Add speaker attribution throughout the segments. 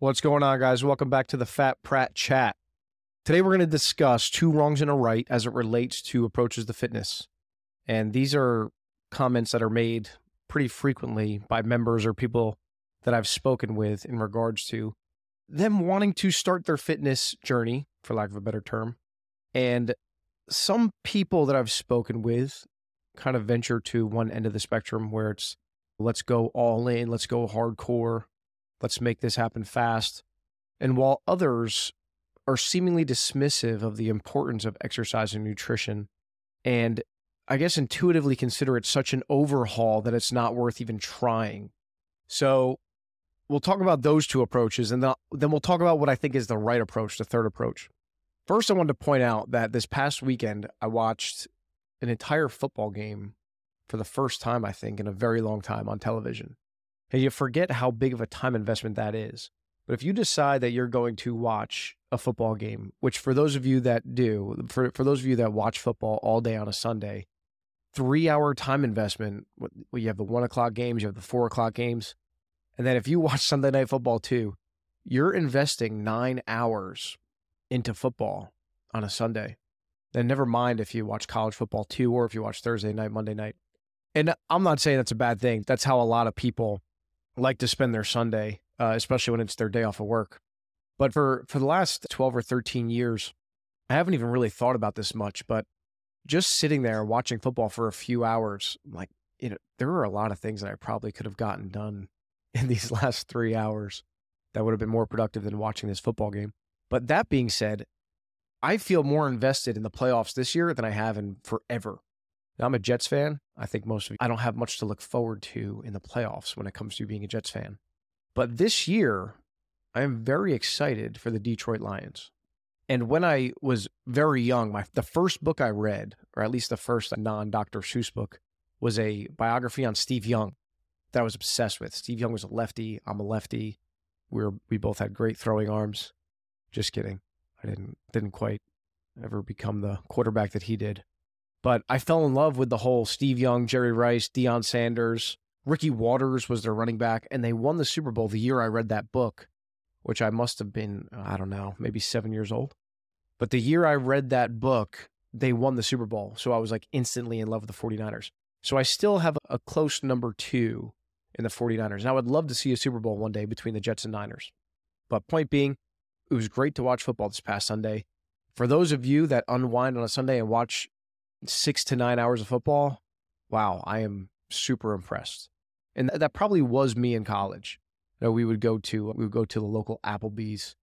Speaker 1: What's going on, guys? Welcome back to the Phat Pratt Chat. Today, we're going to discuss two wrongs and a right as it relates to approaches to fitness. And these are comments that are made pretty frequently by members or people that I've spoken with in regards to them wanting to start their fitness journey, for lack of a better term. And some people that I've spoken with kind of venture to one end of the spectrum where it's let's go all in, let's go hardcore, let's make this happen fast. And while others are seemingly dismissive of the importance of exercise and nutrition, and I guess intuitively consider it such an overhaul that it's not worth even trying. So we'll talk about those two approaches, and then we'll talk about what I think is the right approach, the third approach. First, I wanted to point out that this past weekend, I watched an entire football game for the first time, I think, in a very long time on television. And you forget how big of a time investment that is. But if you decide that you're going to watch a football game, which for those of you that do, for, for those of you that watch football all day on a Sunday, three hour time investment. You have the one o'clock games, you have the four o'clock games. And then if you watch Sunday night football too, you're investing nine hours into football on a Sunday. Then never mind if you watch college football too, or if you watch Thursday night, Monday night. And I'm not saying that's a bad thing. That's how a lot of people like to spend their Sunday, uh, especially when it's their day off of work. But for for the last 12 or 13 years, I haven't even really thought about this much. But just sitting there watching football for a few hours, like you know, there were a lot of things that I probably could have gotten done in these last three hours that would have been more productive than watching this football game. But that being said, I feel more invested in the playoffs this year than I have in forever. I'm a Jets fan. I think most of you, I don't have much to look forward to in the playoffs when it comes to being a Jets fan. But this year, I am very excited for the Detroit Lions. And when I was very young, my the first book I read, or at least the first non Dr. Seuss book, was a biography on Steve Young that I was obsessed with. Steve Young was a lefty. I'm a lefty. We were we both had great throwing arms. Just kidding. I didn't didn't quite ever become the quarterback that he did. But I fell in love with the whole Steve Young, Jerry Rice, Deion Sanders, Ricky Watters was their running back, and they won the Super Bowl the year I read that book, which I must have been, I don't know, maybe seven years old. But the year I read that book, they won the Super Bowl. So I was like instantly in love with the 49ers. So I still have a close number two in the 49ers. And I would love to see a Super Bowl one day between the Jets and Niners. But point being, it was great to watch football this past Sunday. For those of you that unwind on a Sunday and watch six to nine hours of football, wow, I am super impressed. And that probably was me in college. You know, we would go to we would go to the local Applebee's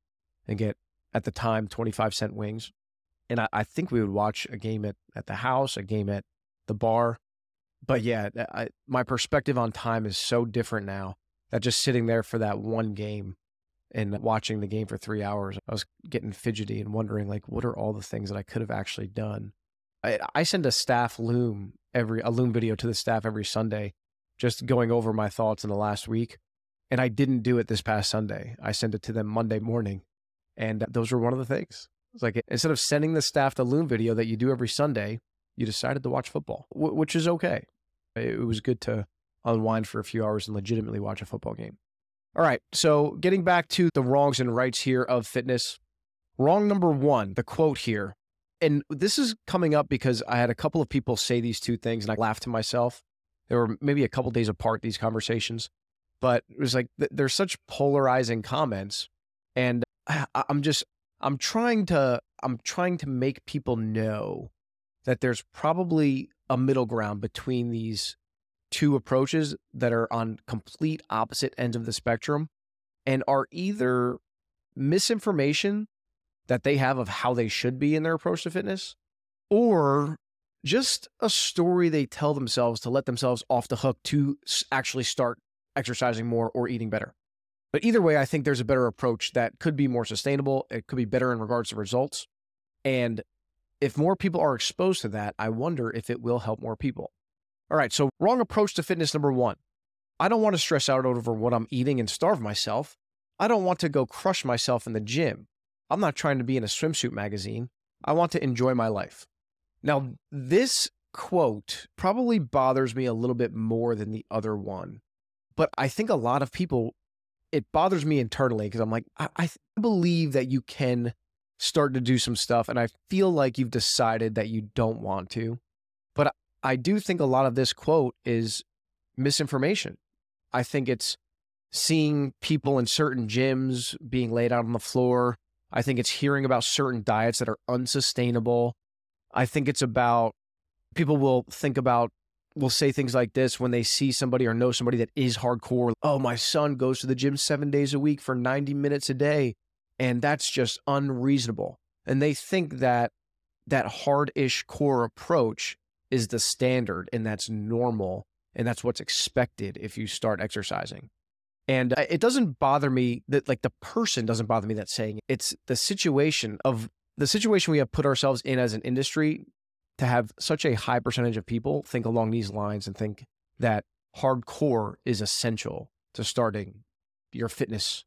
Speaker 1: and get at the time 25 cent wings. And I, I think we would watch a game at, at the house, a game at the bar. But yeah, I, my perspective on time is so different now that just sitting there for that one game and watching the game for three hours, I was getting fidgety and wondering like, what are all the things that I could have actually done I, I send a staff loom every a loom video to the staff every Sunday, just going over my thoughts in the last week. And I didn't do it this past Sunday. I sent it to them Monday morning, and those were one of the things. It's like instead of sending the staff the loom video that you do every Sunday, you decided to watch football, which is okay. It was good to unwind for a few hours and legitimately watch a football game. All right, so getting back to the wrongs and rights here of fitness. Wrong number one, the quote here and this is coming up because I had a couple of people say these two things and I laughed to myself. There were maybe a couple days apart, these conversations, but it was like there's such polarizing comments. And I'm just, I'm trying to, I'm trying to make people know that there's probably a middle ground between these two approaches that are on complete opposite ends of the spectrum and are either misinformation that they have of how they should be in their approach to fitness, or just a story they tell themselves to let themselves off the hook to actually start exercising more or eating better. But either way, I think there's a better approach that could be more sustainable. It could be better in regards to results. And if more people are exposed to that, I wonder if it will help more people. All right, so wrong approach to fitness number one. I don't want to stress out over what I'm eating and starve myself. I don't want to go crush myself in the gym. I'm not trying to be in a swimsuit magazine. I want to enjoy my life. Now, this quote probably bothers me a little bit more than the other one, but I think a lot of people it bothers me internally because I'm like, I, I believe that you can start to do some stuff. And I feel like you've decided that you don't want to. But I, I do think a lot of this quote is misinformation. I think it's seeing people in certain gyms being laid out on the floor. I think it's hearing about certain diets that are unsustainable. I think it's about people will think about will say things like this when they see somebody or know somebody that is hardcore. Oh, my son goes to the gym seven days a week for 90 minutes a day. And that's just unreasonable. And they think that that hard ish core approach is the standard and that's normal and that's what's expected if you start exercising. And uh, it doesn't bother me that, like, the person doesn't bother me that saying it. it's the situation of the situation we have put ourselves in as an industry to have such a high percentage of people think along these lines and think that hardcore is essential to starting your fitness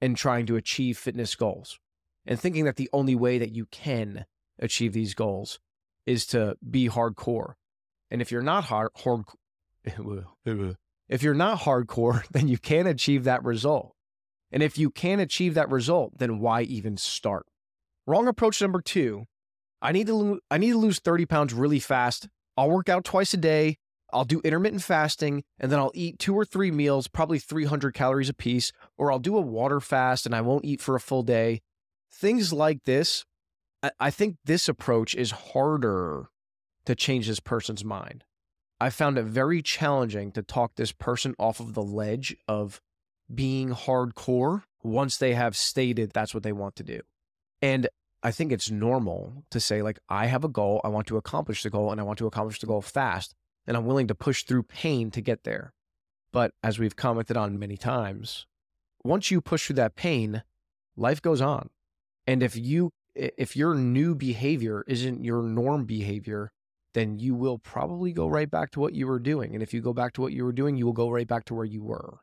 Speaker 1: and trying to achieve fitness goals and thinking that the only way that you can achieve these goals is to be hardcore. And if you're not hard, hard if you're not hardcore, then you can't achieve that result. And if you can't achieve that result, then why even start? Wrong approach number two I need to lo- I need to lose 30 pounds really fast. I'll work out twice a day. I'll do intermittent fasting and then I'll eat two or three meals, probably 300 calories a piece, or I'll do a water fast and I won't eat for a full day. Things like this, I, I think this approach is harder to change this person's mind. I found it very challenging to talk this person off of the ledge of being hardcore once they have stated that's what they want to do. And I think it's normal to say, like, I have a goal, I want to accomplish the goal, and I want to accomplish the goal fast, and I'm willing to push through pain to get there. But as we've commented on many times, once you push through that pain, life goes on. And if you if your new behavior isn't your norm behavior, then you will probably go right back to what you were doing. And if you go back to what you were doing, you will go right back to where you were.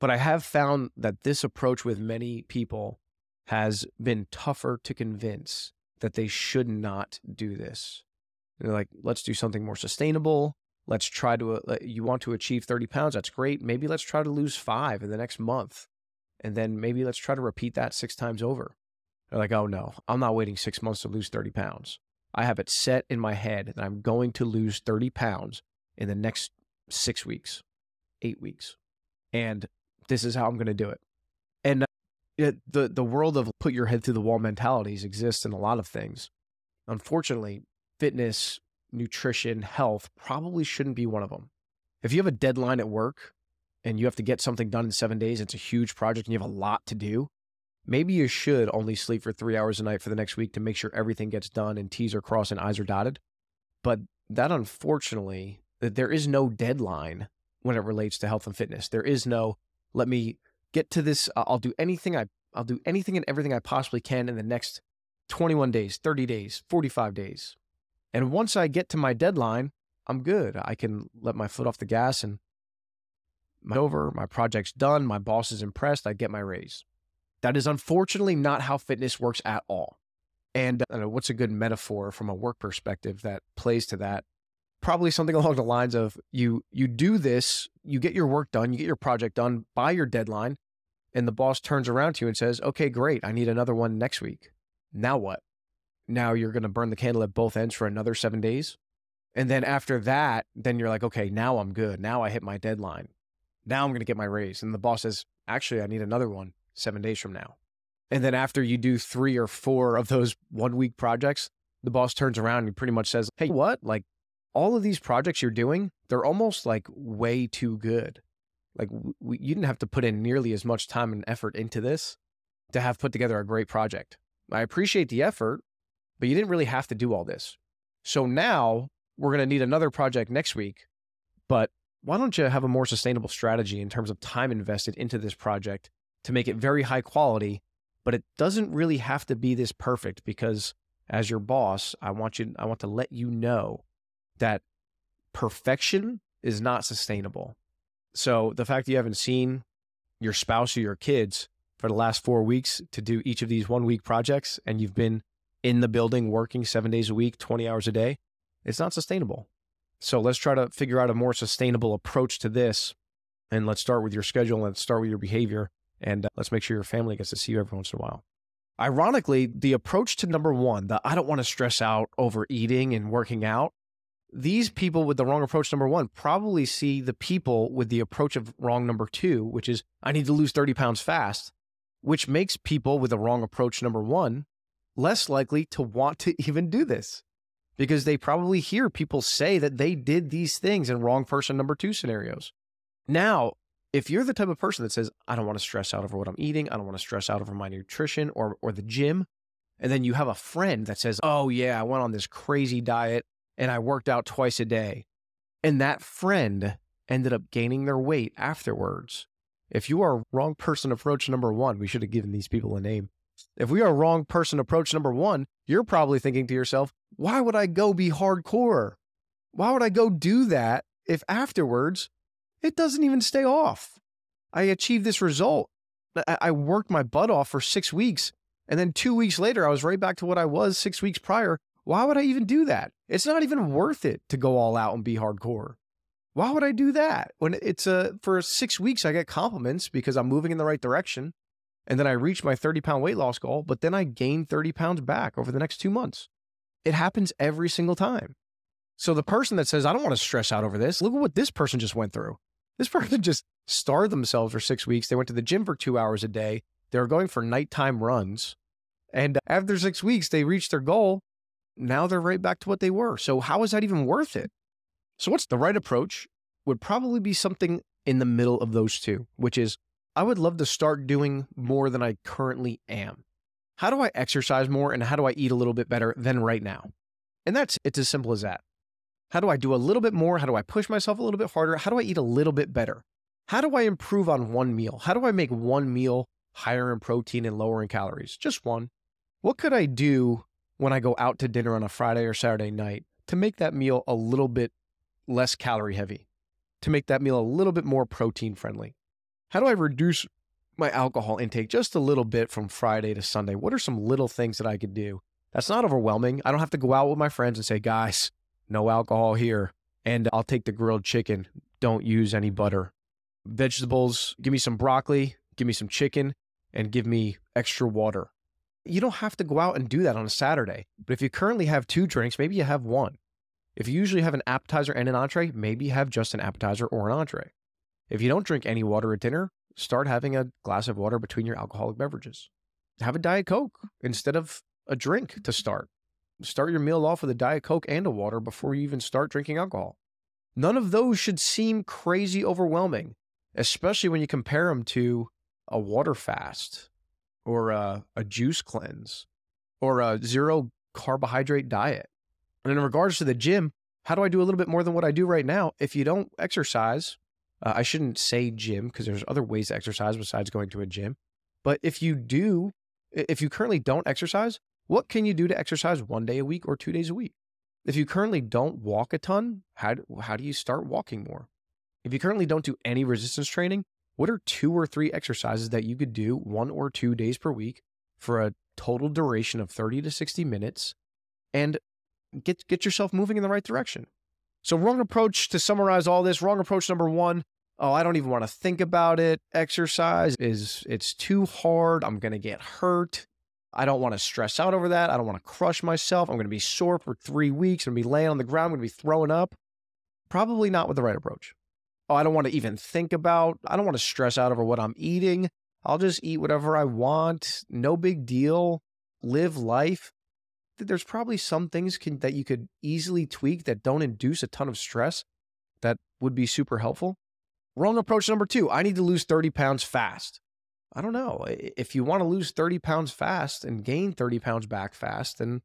Speaker 1: But I have found that this approach with many people has been tougher to convince that they should not do this. they're like, let's do something more sustainable. Let's try to, uh, you want to achieve 30 pounds. That's great. Maybe let's try to lose five in the next month. And then maybe let's try to repeat that six times over. They're like, oh no, I'm not waiting six months to lose 30 pounds. I have it set in my head that I'm going to lose 30 pounds in the next six weeks, eight weeks. And this is how I'm going to do it. And uh, it, the the world of put your head through the wall mentalities exists in a lot of things. Unfortunately, fitness, nutrition, health probably shouldn't be one of them. If you have a deadline at work and you have to get something done in 7 days, it's a huge project and you have a lot to do, maybe you should only sleep for 3 hours a night for the next week to make sure everything gets done and T's are crossed and I's are dotted. But that unfortunately, there is no deadline when it relates to health and fitness. There is no let me get to this. I'll do anything I I'll do anything and everything I possibly can in the next 21 days, 30 days, 45 days. And once I get to my deadline, I'm good. I can let my foot off the gas and my over, my project's done, my boss is impressed, I get my raise. That is unfortunately not how fitness works at all. And uh, what's a good metaphor from a work perspective that plays to that? Probably something along the lines of you you do this, you get your work done, you get your project done by your deadline, and the boss turns around to you and says, okay, great, I need another one next week. Now what? Now you're going to burn the candle at both ends for another seven days? And then after that, then you're like, okay, now I'm good. Now I hit my deadline. Now I'm going to get my raise. And the boss says, actually, I need another one seven days from now. And then after you do three or four of those one week projects, the boss turns around and pretty much says, hey, what? Like all of these projects you're doing, they're almost like way too good. Like we, you didn't have to put in nearly as much time and effort into this to have put together a great project. I appreciate the effort, but you didn't really have to do all this. So now we're going to need another project next week. But why don't you have a more sustainable strategy in terms of time invested into this project to make it very high quality? But it doesn't really have to be this perfect because as your boss, I want you I want to let you know that perfection is not sustainable. So the fact that you haven't seen your spouse or your kids for the last four weeks to do each of these one week projects and you've been in the building working seven days a week, 20 hours a day, it's not sustainable. So let's try to figure out a more sustainable approach to this. And let's start with your schedule and let's start with your behavior And uh, let's make sure your family gets to see you every once in a while. Ironically, the approach to number one, the I don't want to stress out over eating and working out, these people with the wrong approach, number one, probably see the people with the approach of wrong number two, which is I need to lose 30 pounds fast, which makes people with the wrong approach, number one, less likely to want to even do this because they probably hear people say that they did these things in wrong person number two scenarios. Now, if you're the type of person that says, I don't want to stress out over what I'm eating, I don't want to stress out over my nutrition or, or the gym, and then you have a friend that says, Oh, yeah, I went on this crazy diet and I worked out twice a day. And that friend ended up gaining their weight afterwards. If you are wrong person approach number one, we should have given these people a name. If we are wrong person approach number one, you're probably thinking to yourself, why would I go be hardcore? Why would I go do that if afterwards it doesn't even stay off? I achieved this result. I worked my butt off for six weeks. And then two weeks later, I was right back to what I was six weeks prior. Why would I even do that? It's not even worth it to go all out and be hardcore. Why would I do that? When it's a, for six weeks, I get compliments because I'm moving in the right direction. And then I reach my 30 pound weight loss goal, but then I gain 30 pounds back over the next two months. It happens every single time. So the person that says, I don't want to stress out over this, look at what this person just went through. This person just starved themselves for six weeks. They went to the gym for two hours a day. They were going for nighttime runs. And after six weeks, they reached their goal. Now they're right back to what they were. So, how is that even worth it? So, what's the right approach? Would probably be something in the middle of those two, which is I would love to start doing more than I currently am. How do I exercise more and how do I eat a little bit better than right now? And that's it's as simple as that. How do I do a little bit more? How do I push myself a little bit harder? How do I eat a little bit better? How do I improve on one meal? How do I make one meal higher in protein and lower in calories? Just one. What could I do when I go out to dinner on a Friday or Saturday night to make that meal a little bit less calorie heavy, to make that meal a little bit more protein friendly? How do I reduce my alcohol intake just a little bit from Friday to Sunday? What are some little things that I could do? That's not overwhelming. I don't have to go out with my friends and say, guys, no alcohol here. And I'll take the grilled chicken. Don't use any butter. Vegetables, give me some broccoli, give me some chicken, and give me extra water. You don't have to go out and do that on a Saturday. But if you currently have two drinks, maybe you have one. If you usually have an appetizer and an entree, maybe you have just an appetizer or an entree. If you don't drink any water at dinner, start having a glass of water between your alcoholic beverages. Have a Diet Coke instead of a drink to start. Start your meal off with a Diet Coke and a water before you even start drinking alcohol. None of those should seem crazy overwhelming, especially when you compare them to a water fast or a, a juice cleanse or a zero carbohydrate diet. And in regards to the gym, how do I do a little bit more than what I do right now? If you don't exercise, uh, I shouldn't say gym because there's other ways to exercise besides going to a gym. But if you do, if you currently don't exercise, what can you do to exercise one day a week or two days a week? If you currently don't walk a ton, how do, how do you start walking more? If you currently don't do any resistance training, what are two or three exercises that you could do one or two days per week for a total duration of 30 to 60 minutes and get get yourself moving in the right direction? So, wrong approach to summarize all this. Wrong approach number one. Oh, I don't even want to think about it. Exercise is it's too hard. I'm going to get hurt. I don't want to stress out over that. I don't want to crush myself. I'm going to be sore for three weeks. I'm going to be laying on the ground. I'm going to be throwing up. Probably not with the right approach. Oh, I don't want to even think about, I don't want to stress out over what I'm eating. I'll just eat whatever I want. No big deal. Live life there's probably some things can, that you could easily tweak that don't induce a ton of stress that would be super helpful. Wrong approach number two I need to lose 30 pounds fast. I don't know. If you want to lose 30 pounds fast and gain 30 pounds back fast, then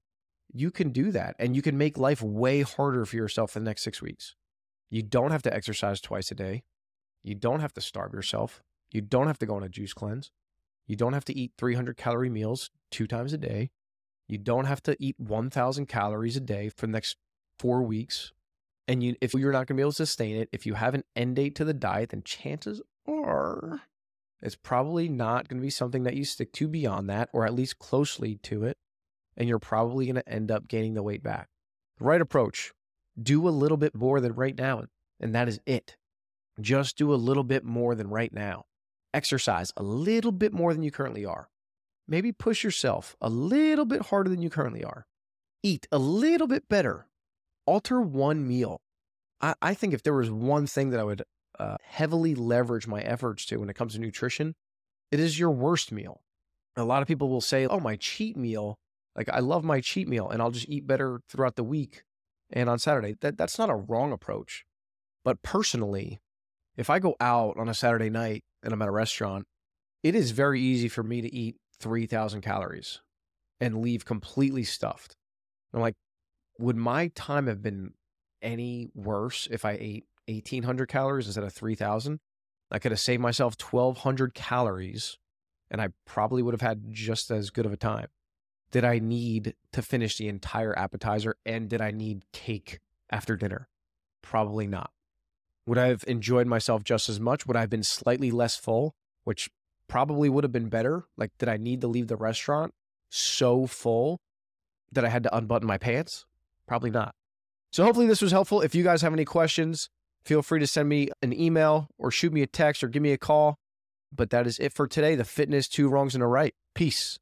Speaker 1: you can do that. And you can make life way harder for yourself for the next six weeks. You don't have to exercise twice a day. You don't have to starve yourself. You don't have to go on a juice cleanse. You don't have to eat 300 calorie meals two times a day. You don't have to eat 1,000 calories a day for the next four weeks. And you, if you're not going to be able to sustain it, if you have an end date to the diet, then chances are it's probably not going to be something that you stick to beyond that, or at least closely to it. And you're probably going to end up gaining the weight back. The right approach do a little bit more than right now. And that is it. Just do a little bit more than right now. exercise a little bit more than you currently are. Maybe push yourself a little bit harder than you currently are. Eat a little bit better. Alter one meal. I, I think if there was one thing that I would uh, heavily leverage my efforts to when it comes to nutrition, it is your worst meal. A lot of people will say, oh, my cheat meal. Like, I love my cheat meal and I'll just eat better throughout the week and on Saturday. That, that's not a wrong approach. But personally, if I go out on a Saturday night and I'm at a restaurant, it is very easy for me to eat 3,000 calories and leave completely stuffed. I'm like, would my time have been any worse if I ate 1,800 calories instead of 3,000? I could have saved myself 1,200 calories and I probably would have had just as good of a time. Did I need to finish the entire appetizer and did I need cake after dinner? Probably not. Would I have enjoyed myself just as much? Would I have been slightly less full, which probably would have been better? Like, did I need to leave the restaurant so full that I had to unbutton my pants? Probably not. So, hopefully, this was helpful. If you guys have any questions, feel free to send me an email or shoot me a text or give me a call. But that is it for today. The fitness, two wrongs and a right. Peace.